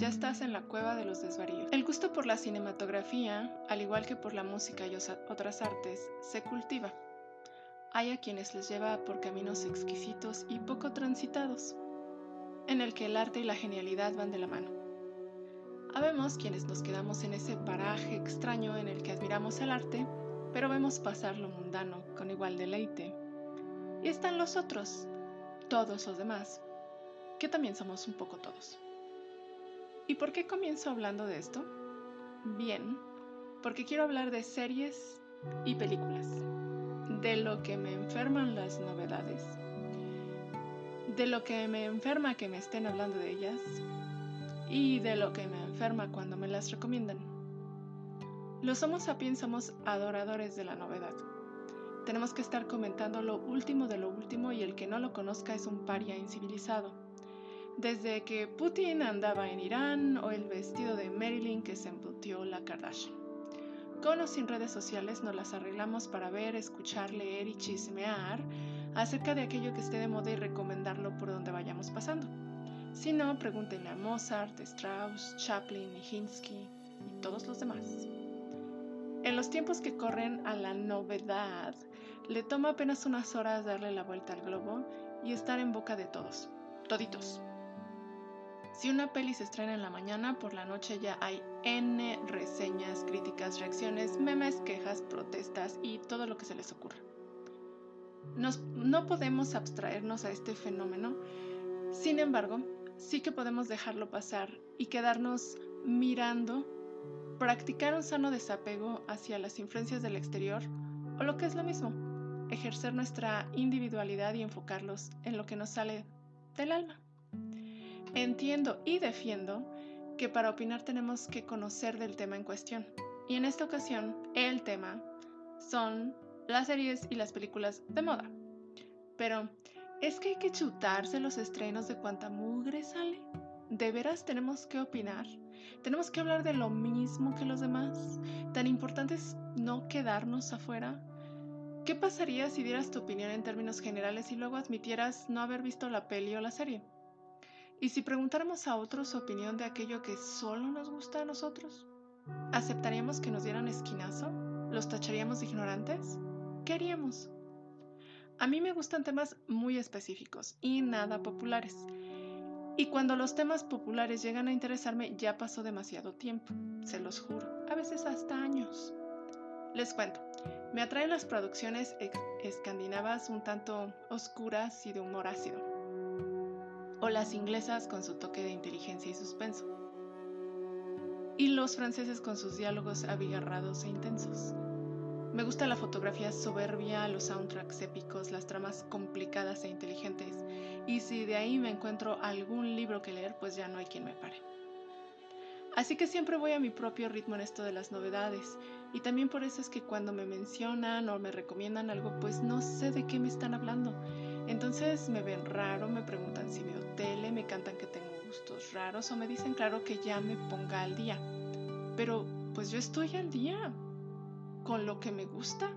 ya estás en la cueva de los desvaríos. El gusto por la cinematografía, al igual que por la música y otras artes, se cultiva. Hay a quienes les lleva por caminos exquisitos y poco transitados, en el que el arte y la genialidad van de la mano. Habemos quienes nos quedamos en ese paraje extraño en el que admiramos el arte, pero vemos pasar lo mundano con igual deleite. Y están los otros, todos los demás, que también somos un poco todos. ¿Y por qué comienzo hablando de esto? Bien, porque quiero hablar de series y películas, de lo que me enferman las novedades, de lo que me enferma que me estén hablando de ellas y de lo que me enferma cuando me las recomiendan. Los Homo sapiens somos adoradores de la novedad. Tenemos que estar comentando lo último de lo último y el que no lo conozca es un paria incivilizado. Desde que Putin andaba en Irán o el vestido de Marilyn que se embutió la Kardashian. Con o sin redes sociales nos las arreglamos para ver, escuchar, leer y chismear acerca de aquello que esté de moda y recomendarlo por donde vayamos pasando. Si no, pregúntenle a Mozart, Strauss, Chaplin, Nijinsky y todos los demás. En los tiempos que corren a la novedad, le toma apenas unas horas darle la vuelta al globo y estar en boca de todos, toditos. Si una peli se estrena en la mañana, por la noche ya hay N reseñas, críticas, reacciones, memes, quejas, protestas y todo lo que se les ocurra. no podemos abstraernos a este fenómeno, sin embargo, sí que podemos dejarlo pasar y quedarnos mirando, practicar un sano desapego hacia las influencias del exterior o lo que es lo mismo, ejercer nuestra individualidad y enfocarlos en lo que nos sale del alma. Entiendo y defiendo que para opinar tenemos que conocer del tema en cuestión. Y en esta ocasión, el tema son las series y las películas de moda. Pero ¿Es que hay que chutarse los estrenos de cuánta mugre sale? ¿De veras tenemos que opinar? ¿Tenemos que hablar de lo mismo que los demás? ¿Tan importante es no quedarnos afuera? ¿Qué pasaría si dieras tu opinión en términos generales y luego admitieras no haber visto la peli o la serie? ¿Y si preguntáramos a otros su opinión de aquello que solo nos gusta a nosotros? ¿Aceptaríamos que nos dieran esquinazo? ¿Los tacharíamos de ignorantes? ¿Qué haríamos? A mí me gustan temas muy específicos y nada populares. Y cuando los temas populares llegan a interesarme ya pasó demasiado tiempo, se los juro, a veces hasta años. Les cuento, me atraen las producciones escandinavas un tanto oscuras y de humor ácido, o las inglesas con su toque de inteligencia y suspenso, y los franceses con sus diálogos abigarrados e intensos. Me gusta la fotografía soberbia, los soundtracks épicos, las tramas complicadas e inteligentes. Y si de ahí me encuentro algún libro que leer, pues ya no hay quien me pare. Así que siempre voy a mi propio ritmo en esto de las novedades. Y también por eso es que cuando me mencionan o me recomiendan algo, pues no sé de qué me están hablando. Entonces me ven raro, me preguntan si veo tele, me cantan que tengo gustos raros o me dicen claro que ya me ponga al día. Pero pues yo estoy al día con lo que me gusta.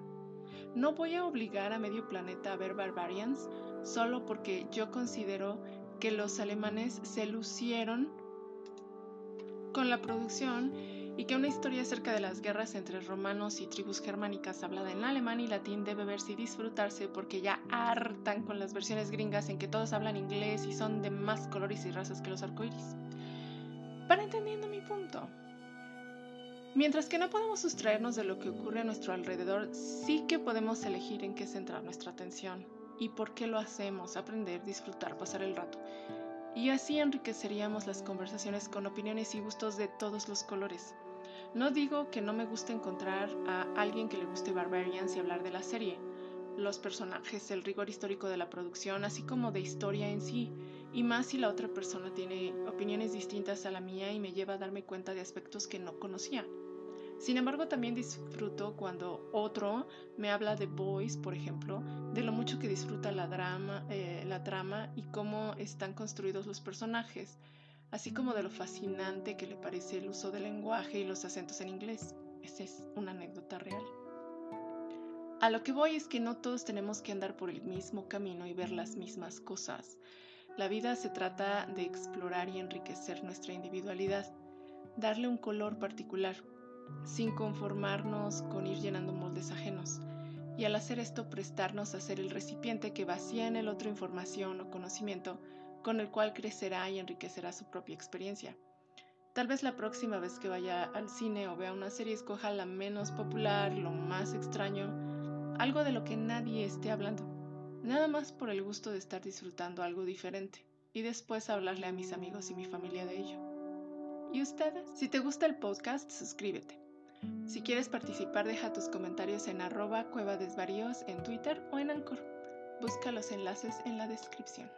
No voy a obligar a medio planeta a ver Barbarians solo porque yo considero que los alemanes se lucieron con la producción y que una historia acerca de las guerras entre romanos y tribus germánicas hablada en alemán y latín debe verse y disfrutarse porque ya hartan con las versiones gringas en que todos hablan inglés y son de más colores y razas que los arcoíris. Para entendiendo mi punto. Mientras que no podemos sustraernos de lo que ocurre a nuestro alrededor, sí que podemos elegir en qué centrar nuestra atención y por qué lo hacemos, aprender, disfrutar, pasar el rato. Y así enriqueceríamos las conversaciones con opiniones y gustos de todos los colores. No digo que no me guste encontrar a alguien que le guste Barbarians y hablar de la serie, los personajes, el rigor histórico de la producción, así como de historia en sí, y más si la otra persona tiene opiniones distintas a la mía y me lleva a darme cuenta de aspectos que no conocía. Sin embargo, también disfruto cuando otro me habla de Boys, por ejemplo, de lo mucho que disfruta eh, la trama y cómo están construidos los personajes, así como de lo fascinante que le parece el uso del lenguaje y los acentos en inglés. Esa es una anécdota real. A lo que voy es que no todos tenemos que andar por el mismo camino y ver las mismas cosas. La vida se trata de explorar y enriquecer nuestra individualidad, darle un color particular, sin conformarnos con ir llenando moldes ajenos, y al hacer esto prestarnos a ser el recipiente que vacía en el otro información o conocimiento con el cual crecerá y enriquecerá su propia experiencia. Tal vez la próxima vez que vaya al cine o vea una serie escoja la menos popular, lo más extraño, algo de lo que nadie esté hablando, nada más por el gusto de estar disfrutando algo diferente y después hablarle a mis amigos y mi familia de ello. ¿Y ustedes? Si te gusta el podcast, suscríbete. Si quieres participar, deja tus comentarios en arroba cueva desvaríos en Twitter o en Anchor. Busca los enlaces en la descripción.